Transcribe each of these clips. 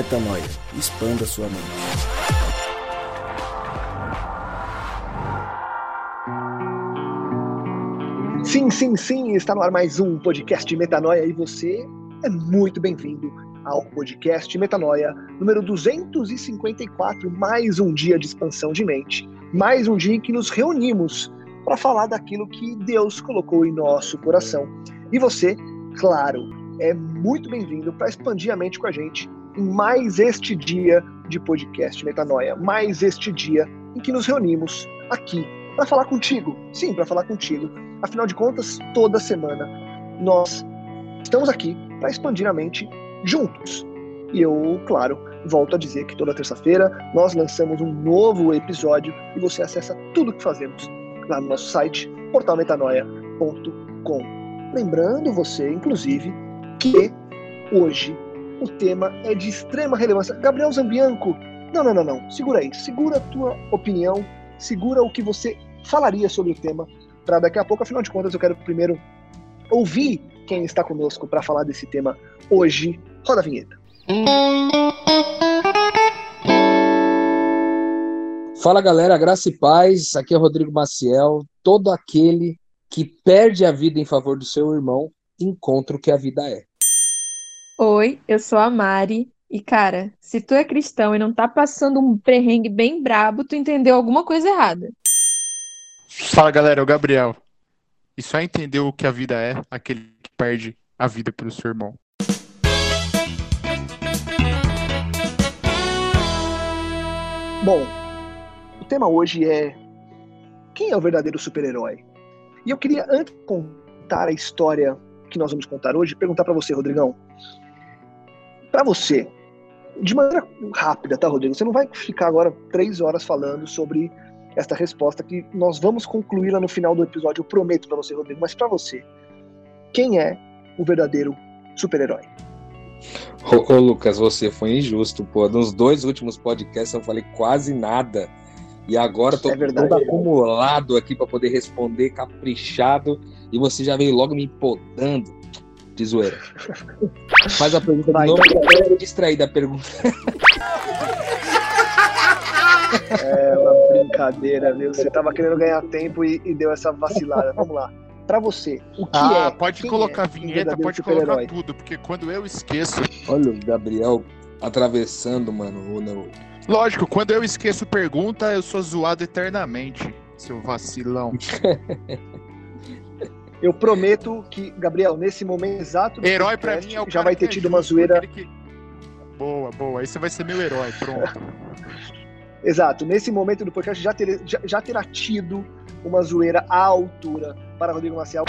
Metanoia. Expanda sua mente. Sim, sim, sim, está no ar mais um podcast Metanoia e você é muito bem-vindo ao podcast Metanoia número 254, mais um dia de expansão de mente, mais um dia em que nos reunimos para falar daquilo que Deus colocou em nosso coração. E você, claro, é muito bem-vindo para expandir a mente com a gente mais este dia de podcast Metanoia, mais este dia em que nos reunimos aqui para falar contigo. Sim, para falar contigo. Afinal de contas, toda semana nós estamos aqui para expandir a mente juntos. E eu, claro, volto a dizer que toda terça-feira nós lançamos um novo episódio e você acessa tudo que fazemos lá no nosso site portalmetanoia.com. Lembrando você, inclusive, que hoje o tema é de extrema relevância. Gabriel Zambianco, não, não, não, não. Segura aí. Segura a tua opinião, segura o que você falaria sobre o tema, para daqui a pouco, afinal de contas, eu quero primeiro ouvir quem está conosco para falar desse tema hoje. Roda a vinheta. Fala galera, graça e paz. Aqui é Rodrigo Maciel. Todo aquele que perde a vida em favor do seu irmão encontra o que a vida é. Oi, eu sou a Mari. E cara, se tu é cristão e não tá passando um perrengue bem brabo, tu entendeu alguma coisa errada. Fala galera, é o Gabriel. E só entendeu o que a vida é aquele que perde a vida pelo seu irmão. Bom, o tema hoje é quem é o verdadeiro super-herói? E eu queria, antes de contar a história que nós vamos contar hoje, perguntar para você, Rodrigão. Para você, de maneira rápida, tá, Rodrigo? Você não vai ficar agora três horas falando sobre esta resposta que nós vamos concluir lá no final do episódio. Eu prometo para você, Rodrigo. Mas para você, quem é o verdadeiro super-herói? Ô, ô, Lucas, você foi injusto, pô. Nos dois últimos podcasts eu falei quase nada. E agora tô É verdade. todo acumulado aqui para poder responder, caprichado. E você já veio logo me podando. De zoeira. Faz a pergunta Vai, de novo. Eu tô distraído da pergunta. É uma brincadeira, viu? Você tava querendo ganhar tempo e, e deu essa vacilada. Vamos lá. Para você, o que Ah, é? pode colocar é a vinheta, pode colocar tudo, porque quando eu esqueço. Olha o Gabriel atravessando, mano. o- o- Lógico, quando eu esqueço pergunta, eu sou zoado eternamente, seu vacilão. Eu prometo que, Gabriel, nesse momento exato Herói pra podcast, mim é o já cara vai ter é tido uma zoeira. que- Boa, boa. Aí você vai ser meu herói, pronto. Exato, nesse momento do podcast já, ter, já, já terá tido uma zoeira à altura para Rodrigo Maciel.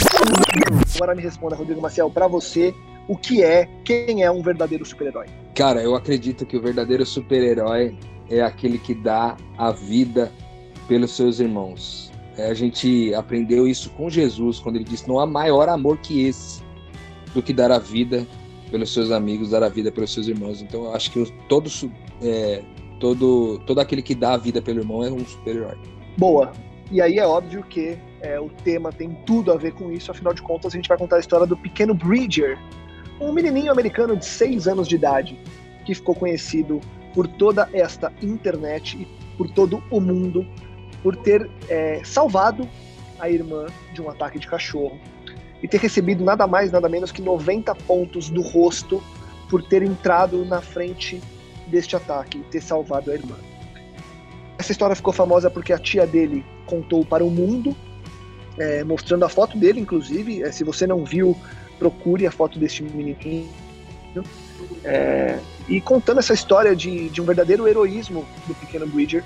Agora me responda, Rodrigo Maciel, para você, o que é, quem é um verdadeiro super-herói? Cara, eu acredito que o verdadeiro super-herói é aquele que dá a vida pelos seus irmãos. É, a gente aprendeu isso com Jesus, quando ele disse: Não há maior amor que esse do que dar a vida pelos seus amigos, dar a vida pelos seus irmãos. Então, eu acho que todo, é, todo, todo aquele que dá a vida pelo irmão é um super-herói. Boa. E aí é óbvio que é, o tema tem tudo a ver com isso, afinal de contas a gente vai contar a história do pequeno Bridger, um menininho americano de 6 anos de idade, que ficou conhecido por toda esta internet e por todo o mundo por ter é, salvado a irmã de um ataque de cachorro e ter recebido nada mais, nada menos que 90 pontos do rosto por ter entrado na frente deste ataque e ter salvado a irmã. Essa história ficou famosa porque a tia dele contou para o mundo, é, mostrando a foto dele, inclusive. É, se você não viu, procure a foto deste menininho. É, e contando essa história de, de um verdadeiro heroísmo do pequeno Bridger.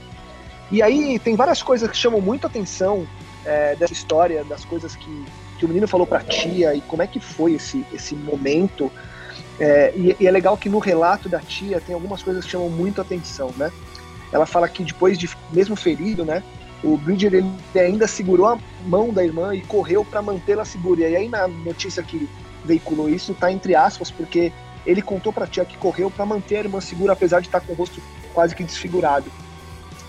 E aí tem várias coisas que chamam muito a atenção é, dessa história, das coisas que, que o menino falou para a tia e como é que foi esse, esse momento. É, e, e é legal que no relato da tia tem algumas coisas que chamam muito a atenção, né? Ela fala que depois de mesmo ferido, né, o Bridger ele ainda segurou a mão da irmã e correu para mantê-la segura. E aí na notícia que veiculou isso tá entre aspas porque ele contou para a tia que correu para manter a irmã segura apesar de estar com o rosto quase que desfigurado.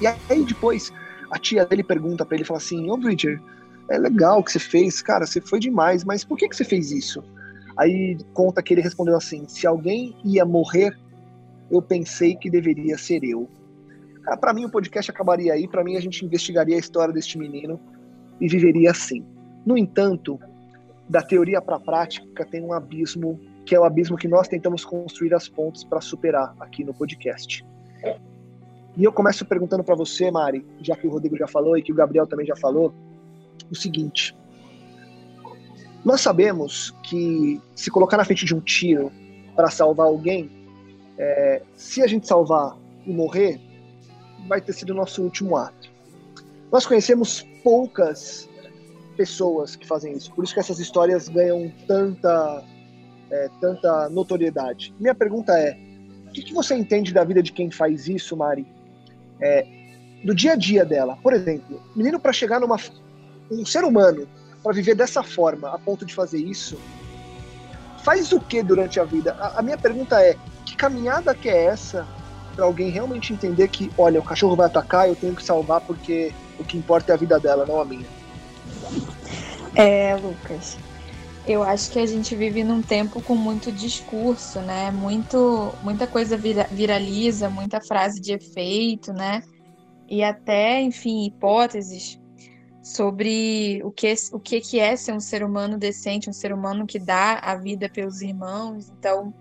E aí depois a tia dele pergunta para ele, fala assim: "Ô Bridger, é legal o que você fez, cara, você foi demais, mas por que que você fez isso?" Aí conta que ele respondeu assim: "Se alguém ia morrer eu pensei que deveria ser eu. Ah, para mim o podcast acabaria aí, para mim a gente investigaria a história deste menino e viveria assim. No entanto, da teoria para a prática tem um abismo que é o abismo que nós tentamos construir as pontes para superar aqui no podcast. E eu começo perguntando para você, Mari, já que o Rodrigo já falou e que o Gabriel também já falou, o seguinte: nós sabemos que se colocar na frente de um tiro para salvar alguém, é, se a gente salvar e morrer, vai ter sido o nosso último ato. Nós conhecemos poucas pessoas que fazem isso, por isso que essas histórias ganham tanta, é, tanta notoriedade. Minha pergunta é: o que, que, você entende da vida de quem faz isso, Mari? É, do dia a dia dela. Por exemplo, menino para chegar numa um ser humano para viver dessa forma, a ponto de fazer isso, faz o que durante a vida? A, a minha pergunta é: que caminhada que é essa para alguém realmente entender que, olha, o cachorro vai atacar, eu tenho que salvar porque o que importa é a vida dela, não a minha? É, Lucas. Eu acho que a gente vive num tempo com muito discurso, né? Muito, muita coisa vira, viraliza, muita frase de efeito, né? E até, enfim, hipóteses sobre o que, o que, que é ser um ser humano decente, um ser humano que dá a vida pelos irmãos. Então,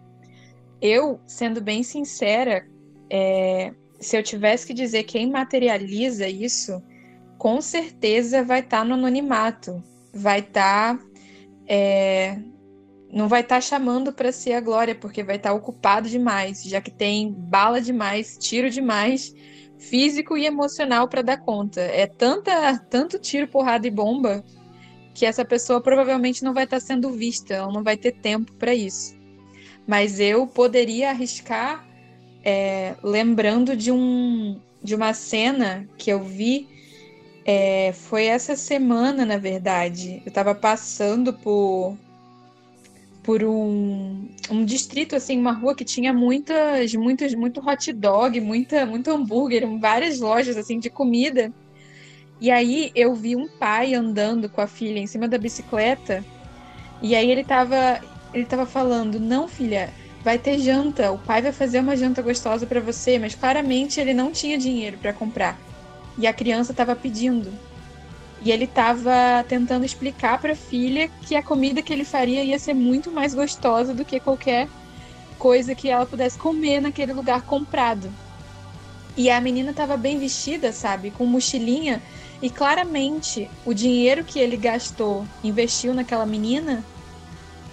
eu, sendo bem sincera, é, se eu tivesse que dizer quem materializa isso, com certeza vai estar tá no anonimato, vai estar. Tá, é, não vai estar tá chamando para si a glória, porque vai estar tá ocupado demais, já que tem bala demais, tiro demais físico e emocional para dar conta. É tanta, tanto tiro, porrada e bomba que essa pessoa provavelmente não vai estar tá sendo vista, ela não vai ter tempo para isso. Mas eu poderia arriscar é, lembrando de um de uma cena que eu vi é, foi essa semana, na verdade. Eu estava passando por por um, um distrito, assim, uma rua que tinha muitas, muitas, muito hot dog, muita, muito hambúrguer, várias lojas, assim, de comida. E aí eu vi um pai andando com a filha em cima da bicicleta, e aí ele tava, ele tava falando, não, filha, vai ter janta, o pai vai fazer uma janta gostosa para você, mas claramente ele não tinha dinheiro para comprar. E a criança estava pedindo. E ele estava tentando explicar para a filha que a comida que ele faria ia ser muito mais gostosa do que qualquer coisa que ela pudesse comer naquele lugar comprado. E a menina estava bem vestida, sabe, com mochilinha, e claramente o dinheiro que ele gastou, investiu naquela menina,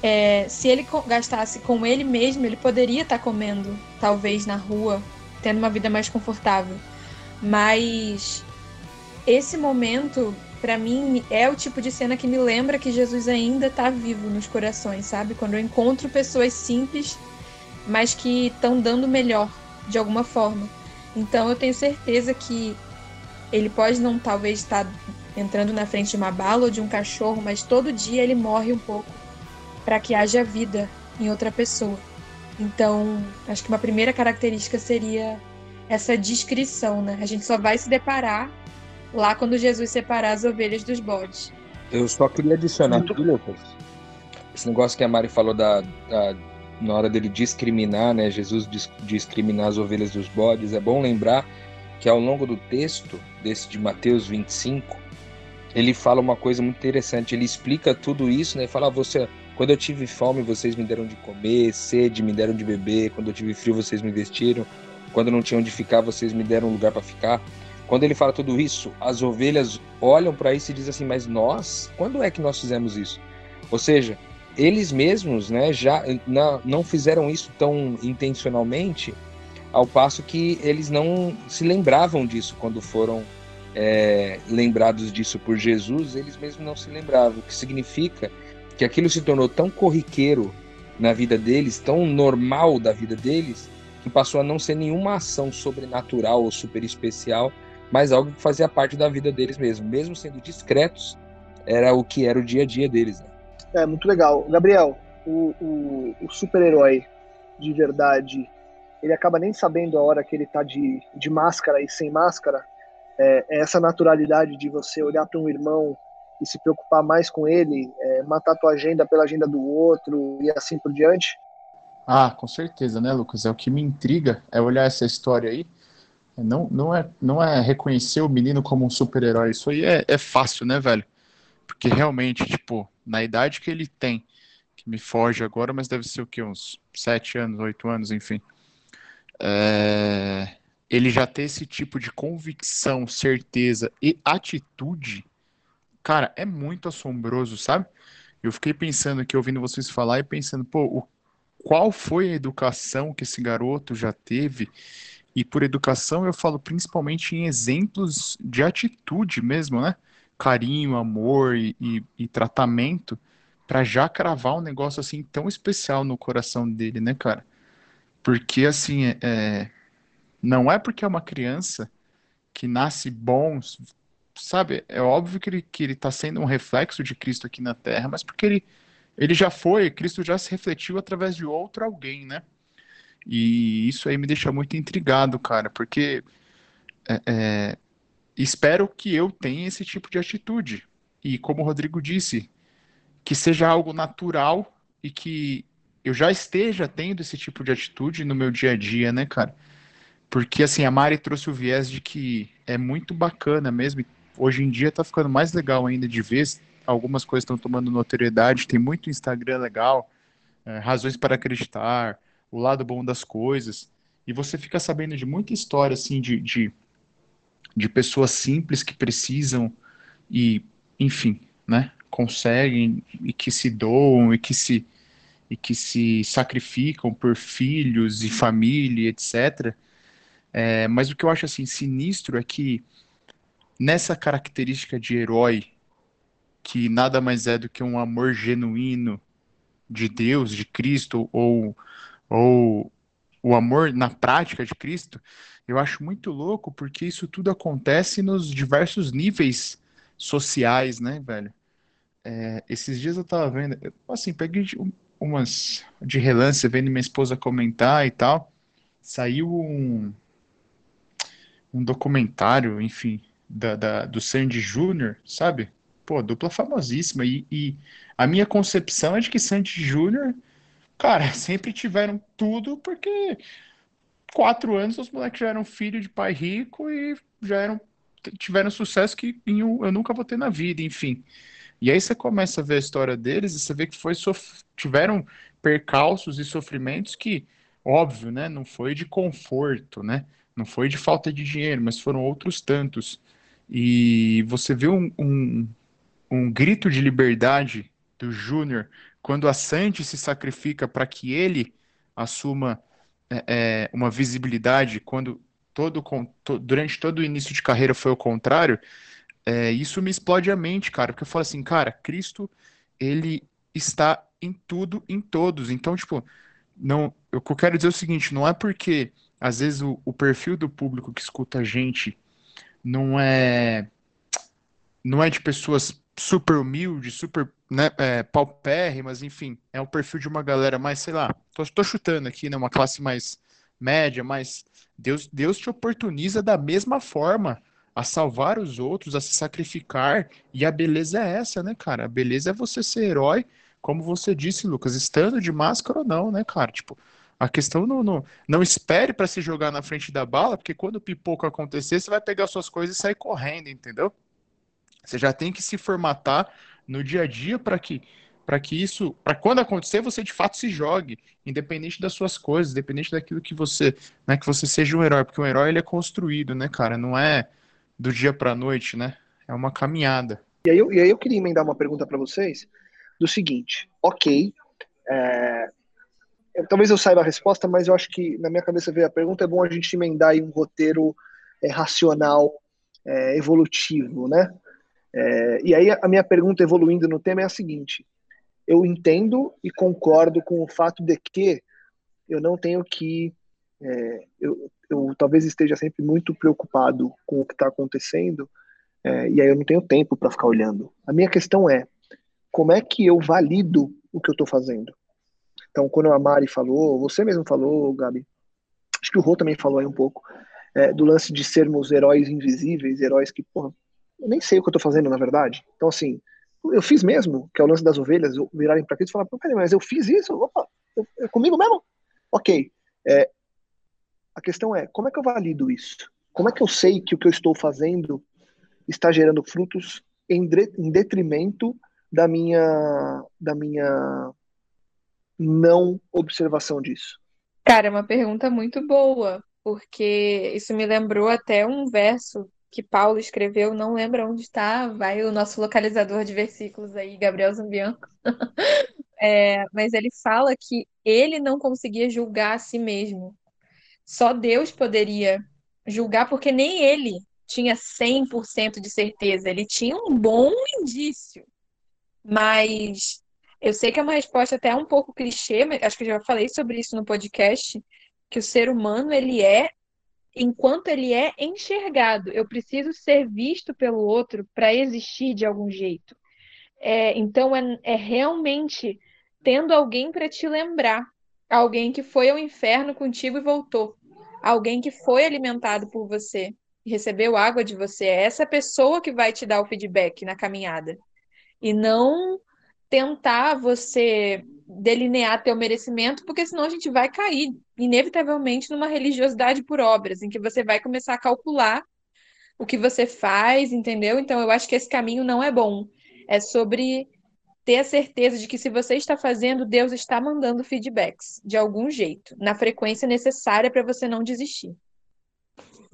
é, se ele gastasse com ele mesmo, ele poderia estar tá comendo, talvez na rua, tendo uma vida mais confortável. Mas esse momento para mim é o tipo de cena que me lembra que Jesus ainda está vivo nos corações, sabe? Quando eu encontro pessoas simples, mas que estão dando melhor de alguma forma. Então eu tenho certeza que ele pode não talvez estar entrando na frente de uma bala ou de um cachorro, mas todo dia ele morre um pouco para que haja vida em outra pessoa. Então, acho que uma primeira característica seria essa descrição, né? A gente só vai se deparar lá quando Jesus separar as ovelhas dos bodes. Eu só queria adicionar aqui, Lucas, esse negócio que a Mari falou da, da, na hora dele discriminar, né? Jesus discriminar as ovelhas dos bodes. É bom lembrar que ao longo do texto desse de Mateus 25, ele fala uma coisa muito interessante. Ele explica tudo isso, né? Fala, você, quando eu tive fome, vocês me deram de comer, sede, me deram de beber. Quando eu tive frio, vocês me vestiram. Quando não tinha onde ficar, vocês me deram um lugar para ficar. Quando ele fala tudo isso, as ovelhas olham para isso e dizem assim: Mas nós, quando é que nós fizemos isso? Ou seja, eles mesmos né, já não fizeram isso tão intencionalmente, ao passo que eles não se lembravam disso quando foram é, lembrados disso por Jesus, eles mesmos não se lembravam. O que significa que aquilo se tornou tão corriqueiro na vida deles, tão normal da vida deles, que passou a não ser nenhuma ação sobrenatural ou super especial, mas algo que fazia parte da vida deles mesmo. Mesmo sendo discretos, era o que era o dia a dia deles. Né? É, muito legal. Gabriel, o, o, o super-herói de verdade, ele acaba nem sabendo a hora que ele tá de, de máscara e sem máscara. É, é essa naturalidade de você olhar para um irmão e se preocupar mais com ele, é, matar tua agenda pela agenda do outro e assim por diante. Ah, com certeza, né, Lucas? É o que me intriga é olhar essa história aí. Não, não, é, não é reconhecer o menino como um super-herói. Isso aí é, é fácil, né, velho? Porque realmente, tipo, na idade que ele tem, que me foge agora, mas deve ser o quê? Uns sete anos, oito anos, enfim. É... Ele já ter esse tipo de convicção, certeza e atitude, cara, é muito assombroso, sabe? Eu fiquei pensando aqui, ouvindo vocês falar e pensando, pô, o, qual foi a educação que esse garoto já teve? E por educação eu falo principalmente em exemplos de atitude mesmo, né? Carinho, amor e, e, e tratamento para já cravar um negócio assim tão especial no coração dele, né, cara? Porque assim, é, é não é porque é uma criança que nasce bom, sabe? É óbvio que ele, que ele tá sendo um reflexo de Cristo aqui na Terra, mas porque ele, ele já foi, Cristo já se refletiu através de outro alguém, né? E isso aí me deixa muito intrigado, cara, porque é, é, espero que eu tenha esse tipo de atitude. E como o Rodrigo disse, que seja algo natural e que eu já esteja tendo esse tipo de atitude no meu dia a dia, né, cara? Porque assim, a Mari trouxe o viés de que é muito bacana mesmo. Hoje em dia tá ficando mais legal ainda de ver. Algumas coisas estão tomando notoriedade, tem muito Instagram legal, é, razões para acreditar, o lado bom das coisas. E você fica sabendo de muita história, assim, de, de, de pessoas simples que precisam e, enfim, né, conseguem e que se doam e que se, e que se sacrificam por filhos e família, etc. É, mas o que eu acho, assim, sinistro é que nessa característica de herói, que nada mais é do que um amor genuíno de Deus, de Cristo, ou ou o amor na prática de Cristo, eu acho muito louco porque isso tudo acontece nos diversos níveis sociais, né, velho? É, esses dias eu tava vendo, assim, peguei umas de relance, vendo minha esposa comentar e tal, saiu um, um documentário, enfim, da, da do Sandy Júnior, sabe? Pô, dupla famosíssima, e, e a minha concepção é de que Sandy Júnior Cara, sempre tiveram tudo porque quatro anos os moleques já eram filho de pai rico e já eram tiveram sucesso que eu nunca vou ter na vida, enfim. E aí você começa a ver a história deles e você vê que foi sof... tiveram percalços e sofrimentos que, óbvio, né, não foi de conforto, né? Não foi de falta de dinheiro, mas foram outros tantos. E você vê um, um, um grito de liberdade do Júnior quando a Sandy se sacrifica para que ele assuma é, é, uma visibilidade, quando todo, to, durante todo o início de carreira foi o contrário, é, isso me explode a mente, cara, porque eu falo assim, cara, Cristo, ele está em tudo, em todos. Então, tipo, não, eu quero dizer é o seguinte, não é porque às vezes o, o perfil do público que escuta a gente não é não é de pessoas super humildes, super né, é, paupérrimas, enfim, é um perfil de uma galera mais, sei lá, tô, tô chutando aqui, né, uma classe mais média, mas Deus, Deus te oportuniza da mesma forma a salvar os outros, a se sacrificar, e a beleza é essa, né, cara? A beleza é você ser herói, como você disse, Lucas, estando de máscara ou não, né, cara? Tipo, a questão não, não, não espere para se jogar na frente da bala, porque quando o pipoco acontecer, você vai pegar suas coisas e sair correndo, entendeu? Você já tem que se formatar no dia a dia para que para que isso, para quando acontecer, você de fato se jogue, independente das suas coisas, independente daquilo que você, né, que você seja um herói, porque um herói ele é construído, né, cara, não é do dia para noite, né? É uma caminhada. E aí eu, e aí eu queria emendar uma pergunta para vocês do seguinte, ok, é, talvez eu saiba a resposta, mas eu acho que na minha cabeça veio a pergunta, é bom a gente emendar aí um roteiro é, racional, é, evolutivo, né? É, e aí a minha pergunta evoluindo no tema é a seguinte: eu entendo e concordo com o fato de que eu não tenho que é, eu, eu, talvez esteja sempre muito preocupado com o que está acontecendo é, e aí eu não tenho tempo para ficar olhando. A minha questão é como é que eu valido o que eu estou fazendo. Então, quando a Mari falou, você mesmo falou, Gabi, acho que o Rô também falou aí um pouco é, do lance de sermos heróis invisíveis, heróis que porra, eu nem sei o que eu tô fazendo, na verdade. Então, assim, eu fiz mesmo, que é o lance das ovelhas virarem para Cristo e falar, peraí, mas eu fiz isso? Opa, eu, é comigo mesmo? Ok, é, a questão é, como é que eu valido isso? Como é que eu sei que o que eu estou fazendo está gerando frutos em, em detrimento da minha, da minha não observação disso? Cara, é uma pergunta muito boa, porque isso me lembrou até um verso que Paulo escreveu, não lembro onde está, vai o nosso localizador de versículos aí, Gabriel Zambianco. É, mas ele fala que ele não conseguia julgar a si mesmo. Só Deus poderia julgar, porque nem ele tinha 100% de certeza, ele tinha um bom indício. Mas eu sei que é uma resposta até um pouco clichê, mas acho que já falei sobre isso no podcast, que o ser humano ele é enquanto ele é enxergado. Eu preciso ser visto pelo outro para existir de algum jeito. É, então é, é realmente tendo alguém para te lembrar, alguém que foi ao inferno contigo e voltou, alguém que foi alimentado por você recebeu água de você. É essa pessoa que vai te dar o feedback na caminhada. E não tentar você delinear teu merecimento, porque senão a gente vai cair, inevitavelmente, numa religiosidade por obras, em que você vai começar a calcular o que você faz, entendeu? Então, eu acho que esse caminho não é bom. É sobre ter a certeza de que se você está fazendo, Deus está mandando feedbacks, de algum jeito, na frequência necessária para você não desistir.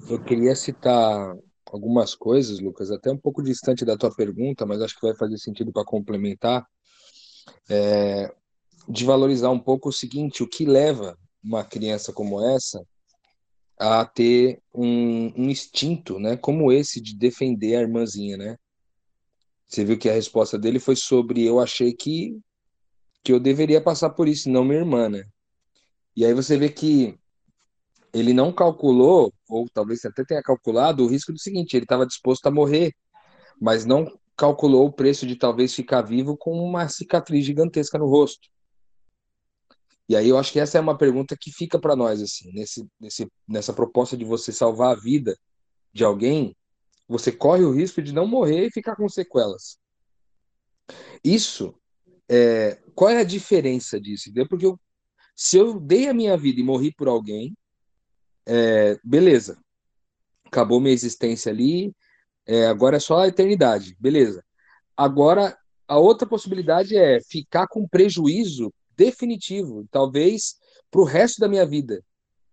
Eu queria citar algumas coisas, Lucas, até um pouco distante da tua pergunta, mas acho que vai fazer sentido para complementar é, de valorizar um pouco o seguinte: o que leva uma criança como essa a ter um, um instinto, né, como esse de defender a irmãzinha, né? Você viu que a resposta dele foi sobre eu achei que que eu deveria passar por isso, não minha irmã, né? E aí você vê que ele não calculou, ou talvez até tenha calculado, o risco do seguinte: ele estava disposto a morrer, mas não calculou o preço de talvez ficar vivo com uma cicatriz gigantesca no rosto. E aí eu acho que essa é uma pergunta que fica para nós assim, nesse, nesse, nessa proposta de você salvar a vida de alguém, você corre o risco de não morrer e ficar com sequelas. Isso, é, qual é a diferença disso? Porque eu, se eu dei a minha vida e morri por alguém, é, beleza, acabou minha existência ali, é, agora é só a eternidade, beleza. Agora, a outra possibilidade é ficar com prejuízo definitivo, talvez para o resto da minha vida.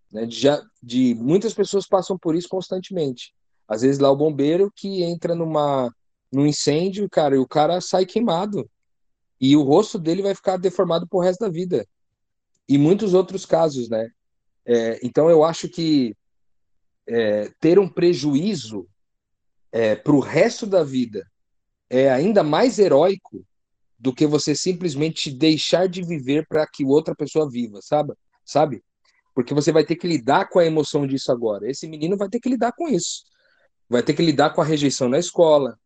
Né? De, já, de muitas pessoas passam por isso constantemente. Às vezes lá o bombeiro que entra numa num incêndio, cara, e o cara sai queimado e o rosto dele vai ficar deformado pro resto da vida. E muitos outros casos, né? É, então eu acho que é, ter um prejuízo é, para o resto da vida é ainda mais heróico do que você simplesmente deixar de viver para que outra pessoa viva, sabe? Sabe? Porque você vai ter que lidar com a emoção disso agora. Esse menino vai ter que lidar com isso. Vai ter que lidar com a rejeição na escola.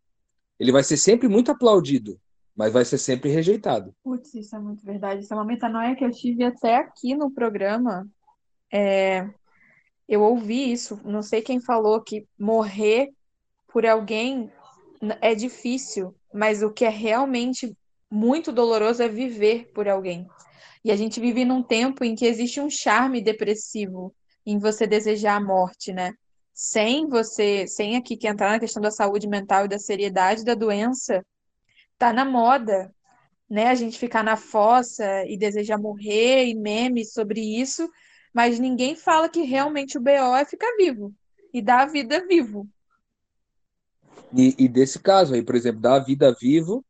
Ele vai ser sempre muito aplaudido, mas vai ser sempre rejeitado. Putz, isso é muito verdade. Isso é uma metanoia que eu tive até aqui no programa. É... Eu ouvi isso, não sei quem falou que morrer por alguém é difícil, mas o que é realmente muito doloroso é viver por alguém. E a gente vive num tempo em que existe um charme depressivo em você desejar a morte, né? Sem você, sem aqui que entrar na questão da saúde mental e da seriedade da doença, tá na moda, né? A gente ficar na fossa e desejar morrer e memes sobre isso, mas ninguém fala que realmente o BO é ficar vivo e dar a vida vivo. E, e desse caso aí, por exemplo, dar a vida vivo,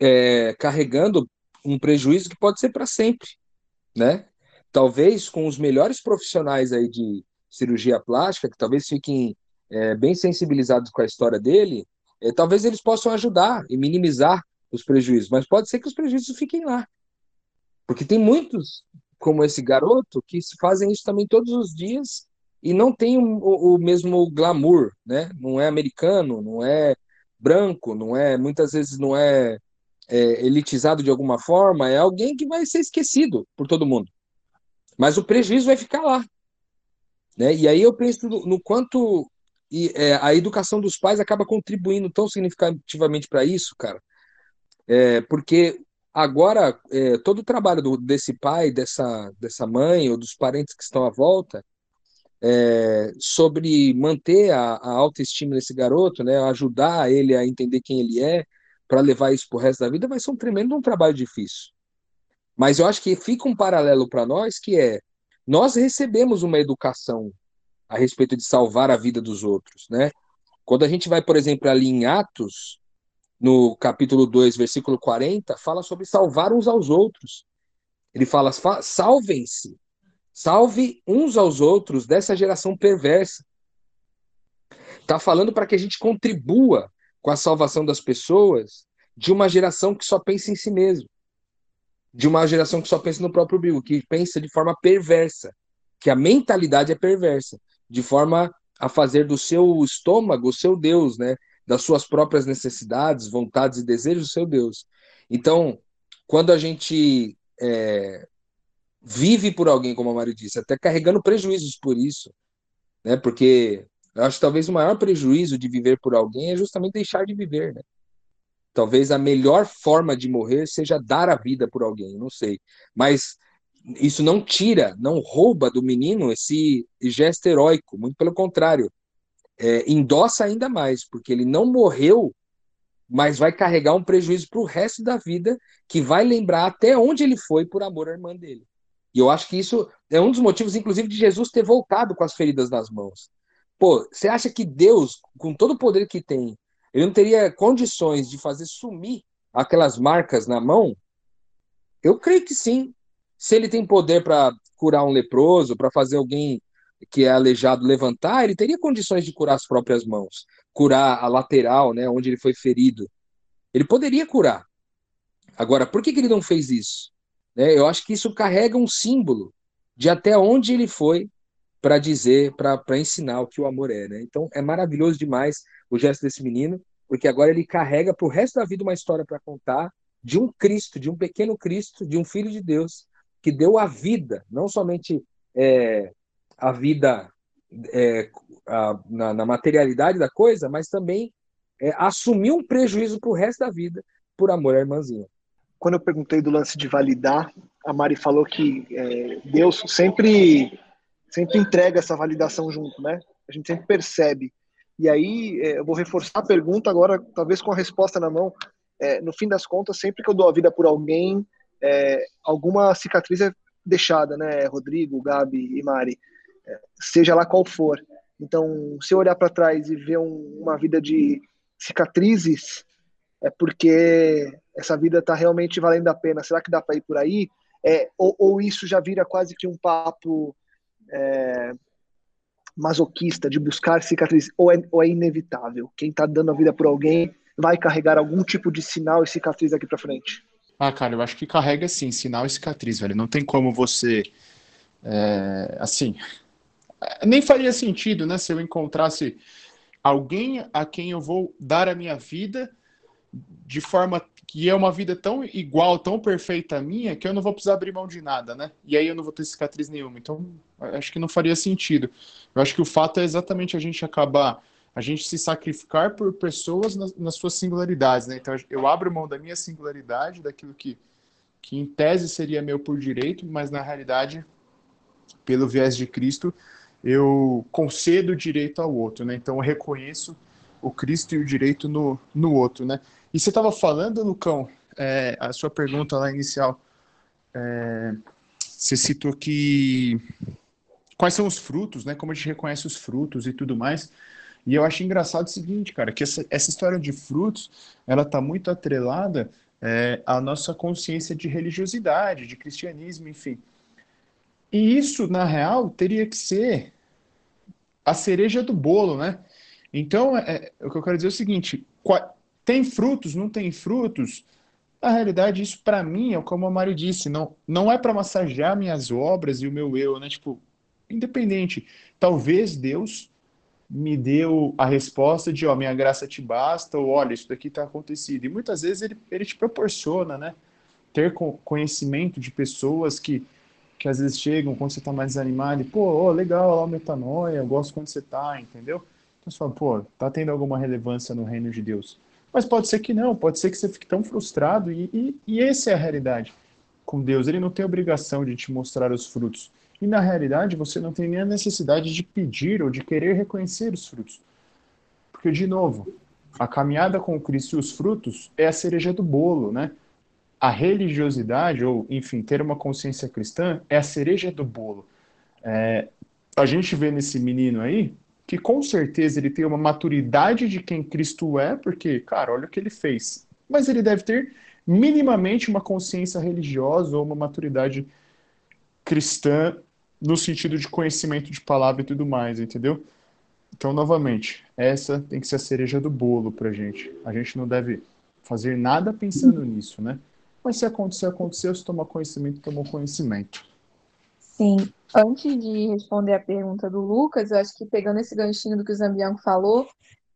é, carregando um prejuízo que pode ser para sempre, né? Talvez com os melhores profissionais aí de cirurgia plástica, que talvez fiquem é, bem sensibilizados com a história dele, é, talvez eles possam ajudar e minimizar os prejuízos, mas pode ser que os prejuízos fiquem lá. Porque tem muitos, como esse garoto, que fazem isso também todos os dias e não tem o, o, mesmo glamour, né? Não é americano, não é branco, não é muitas vezes não é, é, elitizado de alguma forma, é alguém que vai ser esquecido por todo mundo. Mas o prejuízo vai ficar lá, né? E aí eu penso no, no quanto e, é, a educação dos pais acaba contribuindo tão significativamente para isso, cara, é, porque Agora, é, todo o trabalho do, desse pai, dessa, dessa mãe ou dos parentes que estão à volta é, sobre manter a, a, autoestima desse garoto, né, ajudar ele a entender quem ele é, para levar isso para o resto da vida, vai ser um tremendo um trabalho difícil. Mas eu acho que fica um paralelo para nós que é nós recebemos uma educação a respeito de salvar a vida dos outros, né? Quando a gente vai, por exemplo, ali em Atos, no capítulo 2, versículo 40, fala sobre salvar uns aos outros. Ele fala: salvem-se, salve uns aos outros dessa geração perversa. Está falando para que a gente contribua com a salvação das pessoas de uma geração que só pensa em si mesmo, de uma geração que só pensa no próprio umbigo, que pensa de forma perversa, que a mentalidade é perversa, de forma a fazer do seu estômago o seu Deus, né? das suas próprias necessidades, vontades e desejos do seu Deus. Então, quando a gente é, vive por alguém, como a Mari disse, até carregando prejuízos por isso, né? Porque eu acho que talvez o maior prejuízo de viver por alguém é justamente deixar de viver, né? Talvez a melhor forma de morrer seja dar a vida por alguém, não sei. Mas isso não tira, não rouba do menino esse gesto heróico, muito pelo contrário é, endossa ainda mais, porque ele não morreu, mas vai carregar um prejuízo para o resto da vida, que vai lembrar até onde ele foi por amor à irmã dele. E eu acho que isso é um dos motivos, inclusive, de Jesus ter voltado com as feridas nas mãos. Pô, você acha que Deus, com todo o poder que tem, ele não teria condições de fazer sumir aquelas marcas na mão? Eu creio que sim. Se ele tem poder para curar um leproso, para fazer alguém que é aleijado levantar, ele teria condições de curar as próprias mãos, curar a lateral, né, onde ele foi ferido. Ele poderia curar. Agora, por que, que ele não fez isso? Né, eu acho que isso carrega um símbolo de até onde ele foi para dizer, para ensinar o que o amor é. Né? Então, é maravilhoso demais o gesto desse menino, porque agora ele carrega para o resto da vida uma história para contar de um Cristo, de um pequeno Cristo, de um Filho de Deus, que deu a vida, não somente é, a vida é, a, na, na, materialidade da coisa, mas também é, assumir um prejuízo para o resto da vida por amor à irmãzinha. Quando eu perguntei do lance de validar, a Mari falou que é, Deus sempre sempre entrega essa validação junto, né? A gente sempre percebe. E aí é, eu vou reforçar a pergunta agora, talvez com a resposta na mão. É, no fim das contas, sempre que eu dou a vida por alguém, é, alguma cicatriz é deixada, né? Rodrigo, Gabi e Mari seja lá qual for. Então, se eu olhar para trás e ver um, uma vida de cicatrizes, é porque essa vida está realmente valendo a pena. Será que dá para ir por aí? É, ou, ou, isso já vira quase que um papo é, masoquista de buscar cicatrizes? Ou é, ou é inevitável? Quem está dando a vida por alguém vai carregar algum tipo de sinal e cicatriz aqui para frente? Ah, cara, eu acho que carrega sim, sinal e cicatriz, velho. Não tem como você. É, assim, nem faria sentido, né, se eu encontrasse alguém a quem eu vou dar a minha vida de forma que é uma vida tão igual, tão perfeita a minha, que eu não vou precisar abrir mão de nada, né? E aí eu não vou ter cicatriz nenhuma. Então, acho que não faria sentido. Eu acho que o fato é exatamente a gente acabar, a gente se sacrificar por pessoas nas, nas suas singularidades, né? Então, eu abro mão da minha singularidade, daquilo que, que em tese seria meu por direito, mas na realidade, pelo viés de Cristo, eu concedo o direito ao outro, né? Então eu reconheço o Cristo e o direito no, no outro, né? E você estava falando, Lucão, é, a sua pergunta lá inicial, é, você citou que quais são os frutos, né? Como a gente reconhece os frutos e tudo mais. E eu acho engraçado o seguinte, cara, que essa, essa história de frutos, ela está muito atrelada é, à nossa consciência de religiosidade, de cristianismo, enfim. E isso, na real, teria que ser a cereja do bolo, né? Então, é, é o que eu quero dizer é o seguinte: tem frutos, não tem frutos? Na realidade, isso para mim é como a Mari disse, não, não é para massagear minhas obras e o meu eu, né? Tipo, independente. Talvez Deus me deu a resposta de, ó, minha graça te basta, ou olha, isso daqui está acontecido. E muitas vezes ele, ele te proporciona, né? Ter conhecimento de pessoas que que às vezes chegam quando você está mais desanimado e, pô, oh, legal lá o metanoia, eu gosto quando você tá, entendeu? Então você fala, pô, tá tendo alguma relevância no reino de Deus. Mas pode ser que não, pode ser que você fique tão frustrado, e, e, e essa é a realidade com Deus. Ele não tem obrigação de te mostrar os frutos. E na realidade, você não tem nem a necessidade de pedir ou de querer reconhecer os frutos. Porque, de novo, a caminhada com Cristo e os frutos é a cereja do bolo, né? A religiosidade, ou enfim, ter uma consciência cristã, é a cereja do bolo. É, a gente vê nesse menino aí que com certeza ele tem uma maturidade de quem Cristo é, porque, cara, olha o que ele fez. Mas ele deve ter minimamente uma consciência religiosa ou uma maturidade cristã no sentido de conhecimento de palavra e tudo mais, entendeu? Então, novamente, essa tem que ser a cereja do bolo pra gente. A gente não deve fazer nada pensando nisso, né? Mas se acontecer, aconteceu. Se tomar conhecimento, tomou conhecimento. Sim. Antes de responder a pergunta do Lucas, eu acho que pegando esse ganchinho do que o Zambianco falou,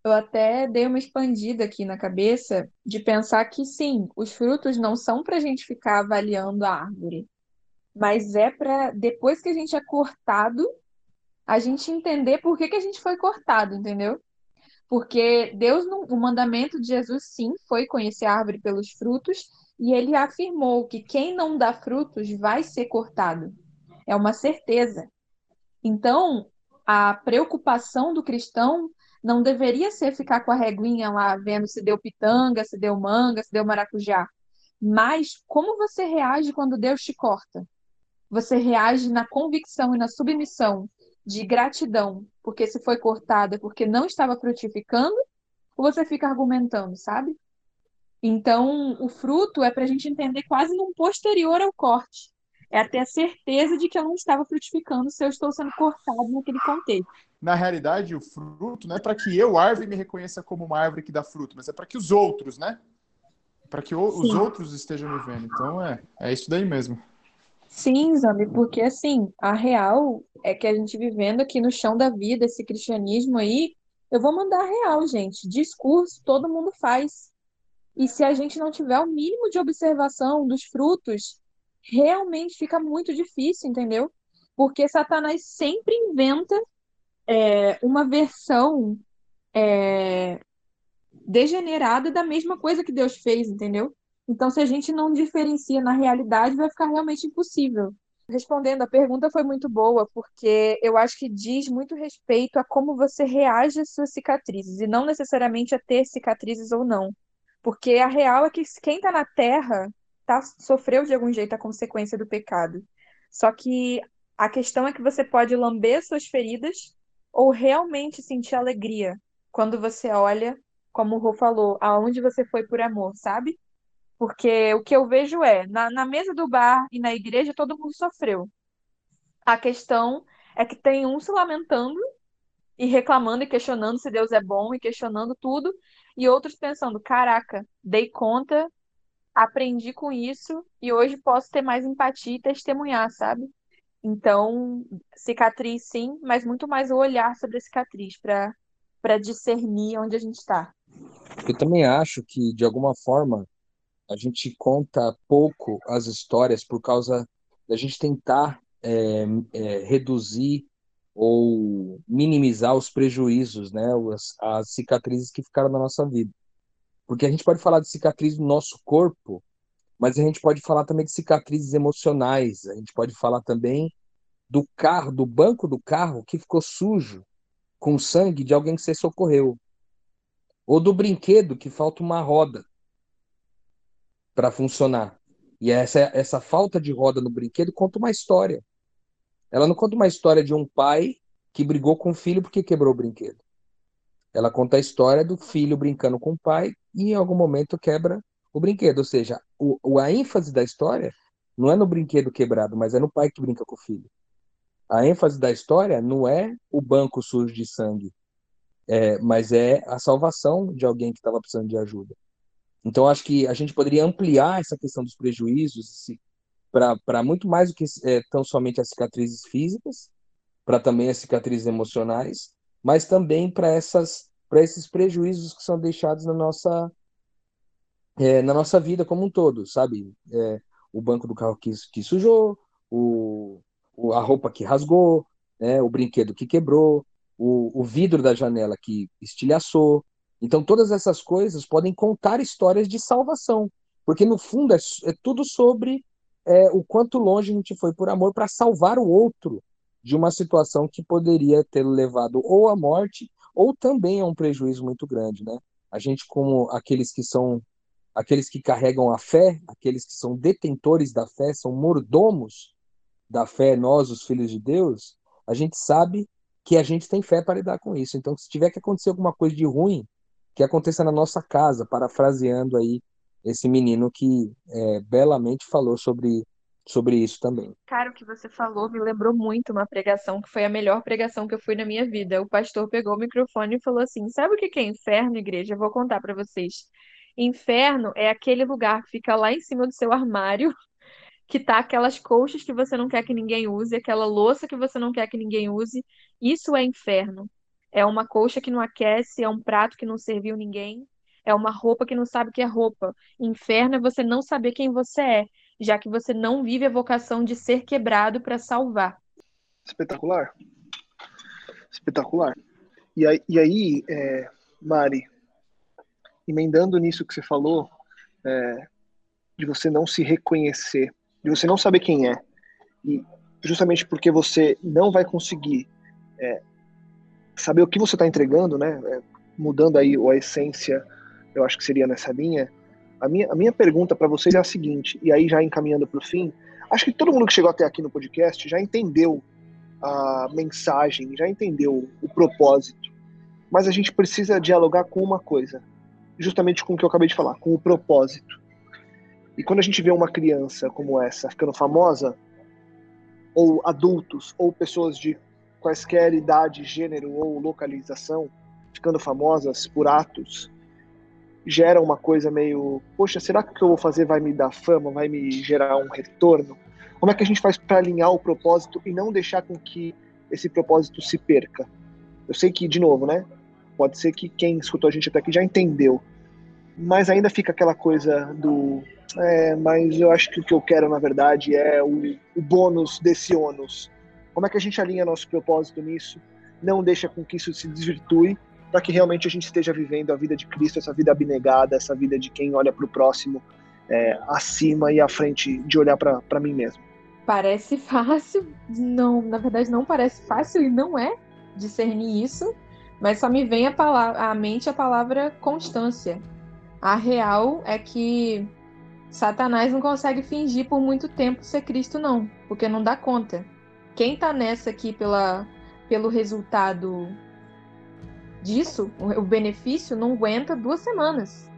eu até dei uma expandida aqui na cabeça de pensar que sim, os frutos não são para a gente ficar avaliando a árvore, mas é para depois que a gente é cortado, a gente entender por que que a gente foi cortado, entendeu? Porque Deus, o mandamento de Jesus, sim, foi conhecer a árvore pelos frutos, e ele afirmou que quem não dá frutos vai ser cortado. É uma certeza. Então, a preocupação do cristão não deveria ser ficar com a reguinha lá vendo se deu pitanga, se deu manga, se deu maracujá. Mas como você reage quando Deus te corta? Você reage na convicção e na submissão de gratidão, porque se foi cortada porque não estava frutificando, ou você fica argumentando, sabe? Então, o fruto é para a gente entender quase num posterior ao corte. É ter a certeza de que eu não estava frutificando se eu estou sendo cortado naquele contexto. Na realidade, o fruto não é para que eu, árvore, me reconheça como uma árvore que dá fruto, mas é para que os outros, né? Para que o, os outros estejam me vendo. Então, é, é isso daí mesmo. Sim, Zambi, porque assim, a real é que a gente vivendo aqui no chão da vida, esse cristianismo aí, eu vou mandar a real, gente. Discurso todo mundo faz. E se a gente não tiver o mínimo de observação dos frutos, realmente fica muito difícil, entendeu? Porque Satanás sempre inventa é, uma versão é, degenerada da mesma coisa que Deus fez, entendeu? Então, se a gente não diferencia na realidade, vai ficar realmente impossível. Respondendo, a pergunta foi muito boa, porque eu acho que diz muito respeito a como você reage às suas cicatrizes, e não necessariamente a ter cicatrizes ou não. Porque a real é que quem está na Terra tá, sofreu de algum jeito a consequência do pecado. Só que a questão é que você pode lamber suas feridas ou realmente sentir alegria quando você olha, como o Rô falou, aonde você foi por amor, sabe? Porque o que eu vejo é, na, na mesa do bar e na igreja, todo mundo sofreu. A questão é que tem um se lamentando e reclamando e questionando se Deus é bom e questionando tudo, e outros pensando: caraca, dei conta, aprendi com isso e hoje posso ter mais empatia e testemunhar, sabe? Então, cicatriz sim, mas muito mais o olhar sobre a cicatriz para discernir onde a gente está. Eu também acho que, de alguma forma, a gente conta pouco as histórias por causa da gente tentar é, é, reduzir ou minimizar os prejuízos, né, as, as cicatrizes que ficaram na nossa vida. Porque a gente pode falar de cicatriz no nosso corpo, mas a gente pode falar também de cicatrizes emocionais, a gente pode falar também do carro, do banco do carro que ficou sujo com sangue de alguém que você socorreu. Ou do brinquedo que falta uma roda para funcionar. E essa, essa falta de roda no brinquedo conta uma história. Ela não conta uma história de um pai que brigou com o filho porque quebrou o brinquedo. Ela conta a história do filho brincando com o pai e em algum momento quebra o brinquedo. Ou seja, o, a ênfase da história não é no brinquedo quebrado, mas é no pai que brinca com o filho. A ênfase da história não é o banco sujo de sangue, é, mas é a salvação de alguém que estava precisando de ajuda. Então, acho que a gente poderia ampliar essa questão dos prejuízos para muito mais do que é, tão somente as cicatrizes físicas, para também as cicatrizes emocionais, mas também para essas para esses prejuízos que são deixados na nossa é, na nossa vida como um todo, sabe? É, o banco do carro que, que sujou, o, o, a roupa que rasgou, né? o brinquedo que quebrou, o, o vidro da janela que estilhaçou, Então, todas essas coisas podem contar histórias de salvação, porque no fundo é, é tudo sobre é, o quanto longe a gente foi por amor para salvar o outro de uma situação que poderia ter levado ou à morte ou também a um prejuízo muito grande, né? A gente, como aqueles que são aqueles que carregam a fé, aqueles que são detentores da fé, são mordomos da fé, nós, os filhos de Deus, a gente sabe que a gente tem fé para lidar com isso. Então, se tiver que acontecer alguma coisa de ruim, que aconteça na nossa casa, parafraseando aí esse menino que é, belamente falou sobre, sobre isso também. Cara, o que você falou me lembrou muito uma pregação que foi a melhor pregação que eu fui na minha vida. O pastor pegou o microfone e falou assim: Sabe o que é inferno, igreja? Eu vou contar para vocês. Inferno é aquele lugar que fica lá em cima do seu armário, que tá aquelas colchas que você não quer que ninguém use, aquela louça que você não quer que ninguém use. Isso é inferno. É uma colcha que não aquece, é um prato que não serviu ninguém, é uma roupa que não sabe que é roupa. Inferno é você não saber quem você é, já que você não vive a vocação de ser quebrado para salvar. Espetacular. Espetacular. E aí, e aí é, Mari, emendando nisso que você falou, é, de você não se reconhecer, de você não saber quem é, e justamente porque você não vai conseguir é, saber o que você está entregando, né? É, mudando aí a essência, eu acho que seria nessa linha. A minha, a minha pergunta para vocês é a seguinte, e aí já encaminhando para o fim, acho que todo mundo que chegou até aqui no podcast já entendeu a mensagem, já entendeu o propósito, mas a gente precisa dialogar com uma coisa justamente com o que eu acabei de falar, com o propósito. E quando a gente vê uma criança como essa ficando famosa, ou adultos, ou pessoas de quaisquer idade, gênero ou localização ficando famosas por atos, gera uma coisa meio, poxa, será que o que eu vou fazer vai me dar fama, vai me gerar um retorno? Como é que a gente faz para alinhar o propósito e não deixar com que esse propósito se perca? Eu sei que, de novo, né? Pode ser que quem escutou a gente até aqui já entendeu, mas ainda fica aquela coisa do. É, mas eu acho que o que eu quero, na verdade, é o, o bônus desse ônus. Como é que a gente alinha nosso propósito nisso? Não deixa com que isso se desvirtue, para que realmente a gente esteja vivendo a vida de Cristo, essa vida abnegada, essa vida de quem olha para o próximo é, acima e à frente de olhar para mim mesmo. Parece fácil, não, na verdade não parece fácil e não é discernir isso, mas só me vem a palavra, à mente a palavra constância. A real é que Satanás não consegue fingir por muito tempo ser Cristo, não, porque não dá conta. Quem tá nessa aqui pela, pelo resultado disso, o, benefício, não aguenta duas semanas.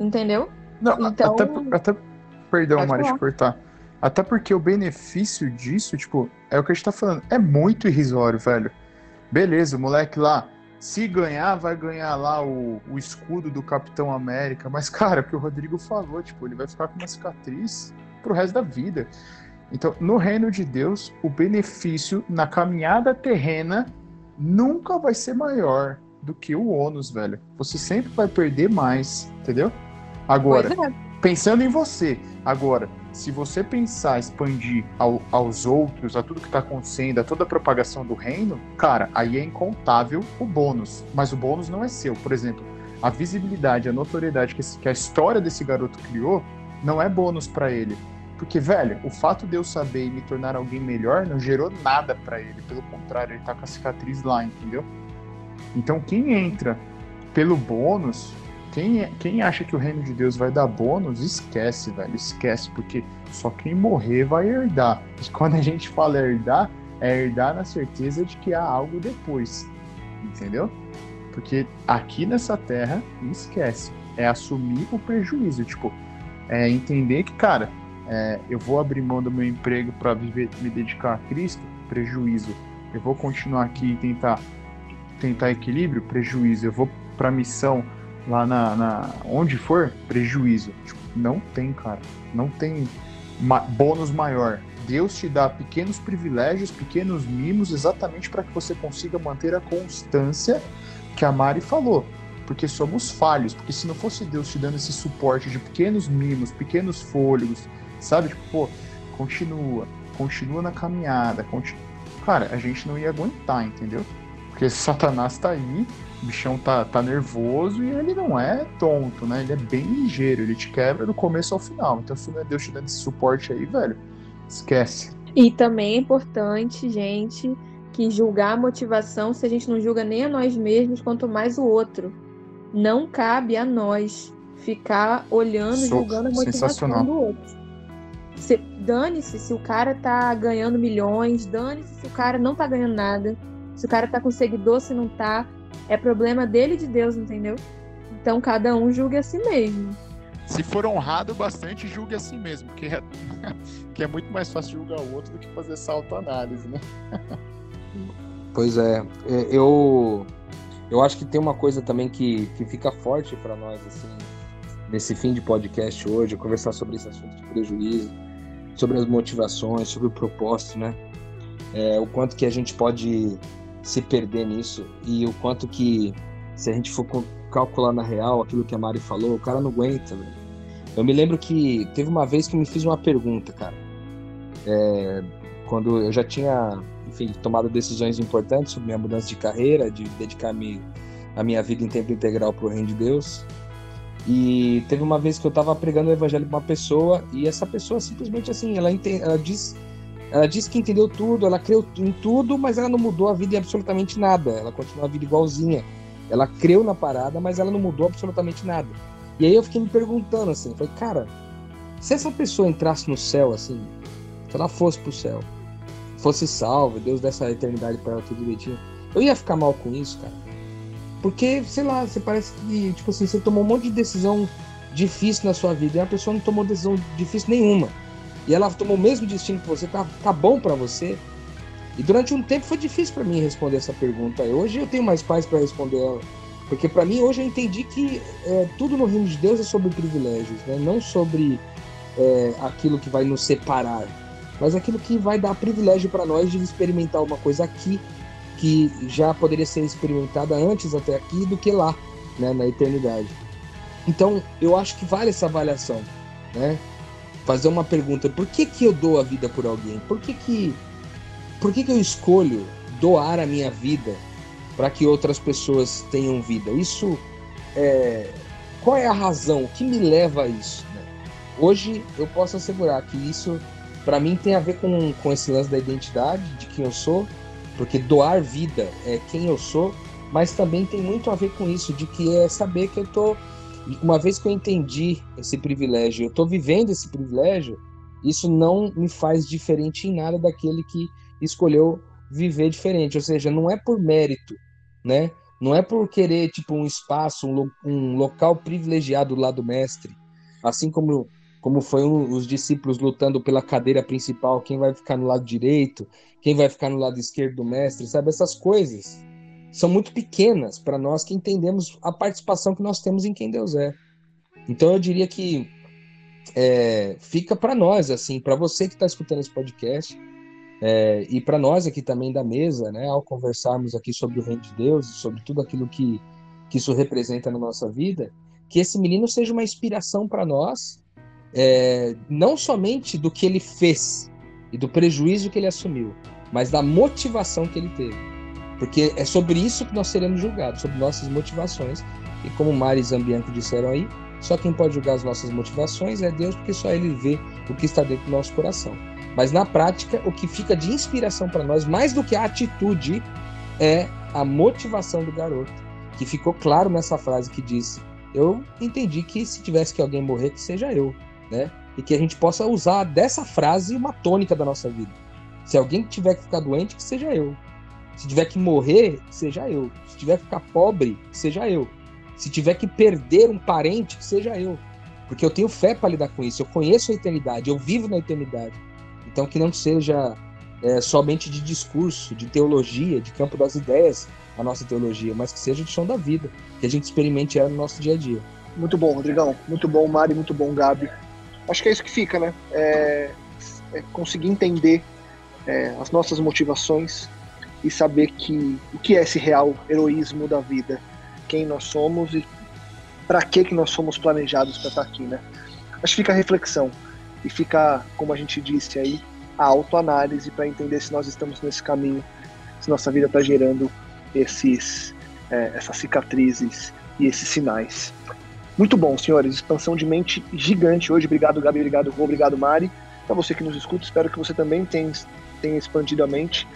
Entendeu? Não, então, até, até perdão, Mari, de cortar. Até porque o benefício disso, tipo, é o que a gente tá falando, é muito irrisório, velho. Beleza, o moleque lá, se ganhar, vai ganhar lá o, o escudo do Capitão América. Mas, cara, o que o Rodrigo falou, tipo, ele vai ficar com uma cicatriz pro resto da vida. Então, no reino de Deus, o benefício na caminhada terrena nunca vai ser maior do que o ônus, velho. Você sempre vai perder mais, entendeu? Agora, é. pensando em você, agora, se você pensar expandir ao, aos outros, a tudo que está acontecendo, a toda a propagação do reino, cara, aí é incontável o bônus. Mas o bônus não é seu. Por exemplo, a visibilidade, a notoriedade que, que a história desse garoto criou não é bônus para ele. Porque, velho, o fato de eu saber e me tornar alguém melhor não gerou nada para ele. Pelo contrário, ele tá com a cicatriz lá, entendeu? Então, quem entra pelo bônus, quem, quem acha que o reino de Deus vai dar bônus, esquece, velho. Esquece, porque só quem morrer vai herdar. E quando a gente fala herdar, é herdar na certeza de que há algo depois. Entendeu? Porque aqui nessa terra, esquece. É assumir o prejuízo. Tipo, é entender que, cara, é, eu vou abrir mão do meu emprego para viver, me dedicar a Cristo, prejuízo. Eu vou continuar aqui e tentar tentar equilíbrio, prejuízo. Eu vou para missão lá na, na, onde for, prejuízo. Tipo, não tem, cara. Não tem ma bônus maior. Deus te dá pequenos privilégios, pequenos mimos, exatamente para que você consiga manter a constância que a Mari falou. Porque somos falhos. Porque se não fosse Deus te dando esse suporte de pequenos mimos, pequenos fôlegos, sabe? Tipo, pô, continua, continua na caminhada. Continua... Cara, a gente não ia aguentar, entendeu? Porque Satanás tá aí, o bichão tá, tá nervoso e ele não é tonto, né? Ele é bem ligeiro, ele te quebra do começo ao final. Então, se não é Deus te dando esse suporte aí, velho, esquece. E também é importante, gente, que julgar a motivação, se a gente não julga nem a nós mesmos, quanto mais o outro. Não cabe a nós ficar olhando, Sou julgando a motivação do outro. Dane-se se o cara tá ganhando milhões, dane-se se o cara não tá ganhando nada, se o cara tá com seguidor, se não tá. É problema dele e de Deus, entendeu? Então cada um julgue a si mesmo. Se for honrado bastante, julgue a si mesmo, que é, que é muito mais fácil julgar o outro do que fazer essa autoanálise, né? Pois é, é, eu eu acho que tem uma coisa também que, que fica forte para nós assim nesse fim de podcast hoje, conversar sobre esse assunto de prejuízo, sobre as motivações, sobre o propósito, né? É, o quanto que a gente pode se perder nisso e o quanto que se a gente for calcular na real aquilo que a Mari falou, o cara não aguenta. Velho. Eu me lembro que teve uma vez que me fiz uma pergunta, cara. É, quando eu já tinha, enfim, tomado decisões importantes sobre minha mudança de carreira, de dedicar-me a minha vida em tempo integral para o reino de Deus. E teve uma vez que eu estava pregando o evangelho para uma pessoa e essa pessoa simplesmente assim, ela, ela diz ela disse que entendeu tudo, ela creu em tudo, mas ela não mudou a vida em absolutamente nada. Ela continua a vida igualzinha. Ela creu na parada, mas ela não mudou absolutamente nada. E aí eu fiquei me perguntando assim, falei, cara, se essa pessoa entrasse no céu assim, se ela fosse pro céu, fosse salva, Deus desse a eternidade para ela tudo direitinho, eu ia ficar mal com isso, cara. Porque, sei lá, você parece que, tipo assim, você tomou um monte de decisão difícil na sua vida e a pessoa não tomou decisão difícil nenhuma. E ela tomou o mesmo destino que você, tá, tá bom para você. E durante um tempo foi difícil para mim responder essa pergunta. Hoje eu tenho mais paz para responder ela. Porque para mim hoje eu entendi que é, tudo no reino de Deus é sobre privilégios, né? não sobre é, aquilo que vai nos separar, mas aquilo que vai dar privilégio para nós de experimentar uma coisa aqui que já poderia ser experimentada antes até aqui do que lá, né, na eternidade. Então eu acho que vale essa avaliação, né? Fazer uma pergunta: por que que eu dou a vida por alguém? Por que que por que que eu escolho doar a minha vida para que outras pessoas tenham vida? Isso é qual é a razão? O que me leva a isso? Né? Hoje eu posso assegurar que isso para mim tem a ver com, com esse lance da identidade, de quem eu sou, porque doar vida é quem eu sou, mas também tem muito a ver com isso, de que é saber que eu tô uma vez que eu entendi esse privilégio, eu estou vivendo esse privilégio, isso não me faz diferente em nada daquele que escolheu viver diferente. Ou seja, não é por mérito, né? Não é por querer tipo um espaço, um, um local privilegiado lá do mestre, assim como como foi um, os discípulos lutando pela cadeira principal, quem vai ficar no lado direito, quem vai ficar no lado esquerdo do mestre, sabe essas coisas são muito pequenas para nós que entendemos a participação que nós temos em quem Deus é. Então eu diria que é, fica para nós, assim, para você que está escutando esse podcast é, e para nós aqui também da mesa, né, ao conversarmos aqui sobre o reino de Deus e sobre tudo aquilo que, que isso representa na nossa vida, que esse menino seja uma inspiração para nós, é, não somente do que ele fez e do prejuízo que ele assumiu, mas da motivação que ele teve. Porque é sobre isso que nós seremos julgados, sobre nossas motivações. E como Mari e Zambianco disseram aí, só quem pode julgar as nossas motivações é Deus, porque só Ele vê o que está dentro do nosso coração. Mas na prática, o que fica de inspiração para nós, mais do que a atitude, é a motivação do garoto, que ficou claro nessa frase que disse: Eu entendi que se tivesse que alguém morrer, que seja eu, né? E que a gente possa usar dessa frase uma tônica da nossa vida. Se alguém tiver que ficar doente, que seja eu. Se tiver que morrer, seja eu. Se tiver que ficar pobre, seja eu. Se tiver que perder um parente, seja eu. Porque eu tenho fé para lidar com isso. Eu conheço a eternidade, eu vivo na eternidade. Então que não seja é, somente de discurso, de teologia, de campo das ideias a nossa teologia, mas que seja de chão da vida, que a gente experimente ela no nosso dia a dia. Muito bom, Rodrigão. Muito bom, Mari. Muito bom, Gabi. Acho que é isso que fica, né? É, é conseguir entender é, as nossas motivações, e saber que o que é esse real heroísmo da vida, quem nós somos e para que que nós somos planejados para estar aqui, né? Acho que fica a reflexão e fica, como a gente disse aí, a autoanálise para entender se nós estamos nesse caminho, se nossa vida está gerando esses, é, essas cicatrizes e esses sinais. Muito bom, senhores. Expansão de mente gigante hoje. Obrigado, Gabi. Obrigado, Rô. Obrigado, Mari. Para você que nos escuta, espero que você também tenha, tenha expandido a mente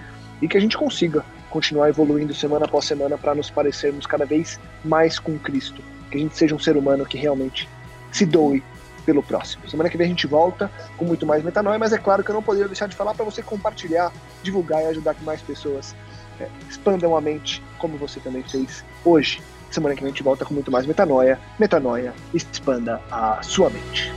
e que a gente consiga continuar evoluindo semana após semana para nos parecermos cada vez mais com Cristo. Que a gente seja um ser humano que realmente se doe pelo próximo. Semana que vem a gente volta com muito mais metanoia, mas é claro que eu não poderia deixar de falar para você compartilhar, divulgar e ajudar que mais pessoas é, expandam a mente, como você também fez hoje. Semana que vem a gente volta com muito mais metanoia. Metanoia, expanda a sua mente.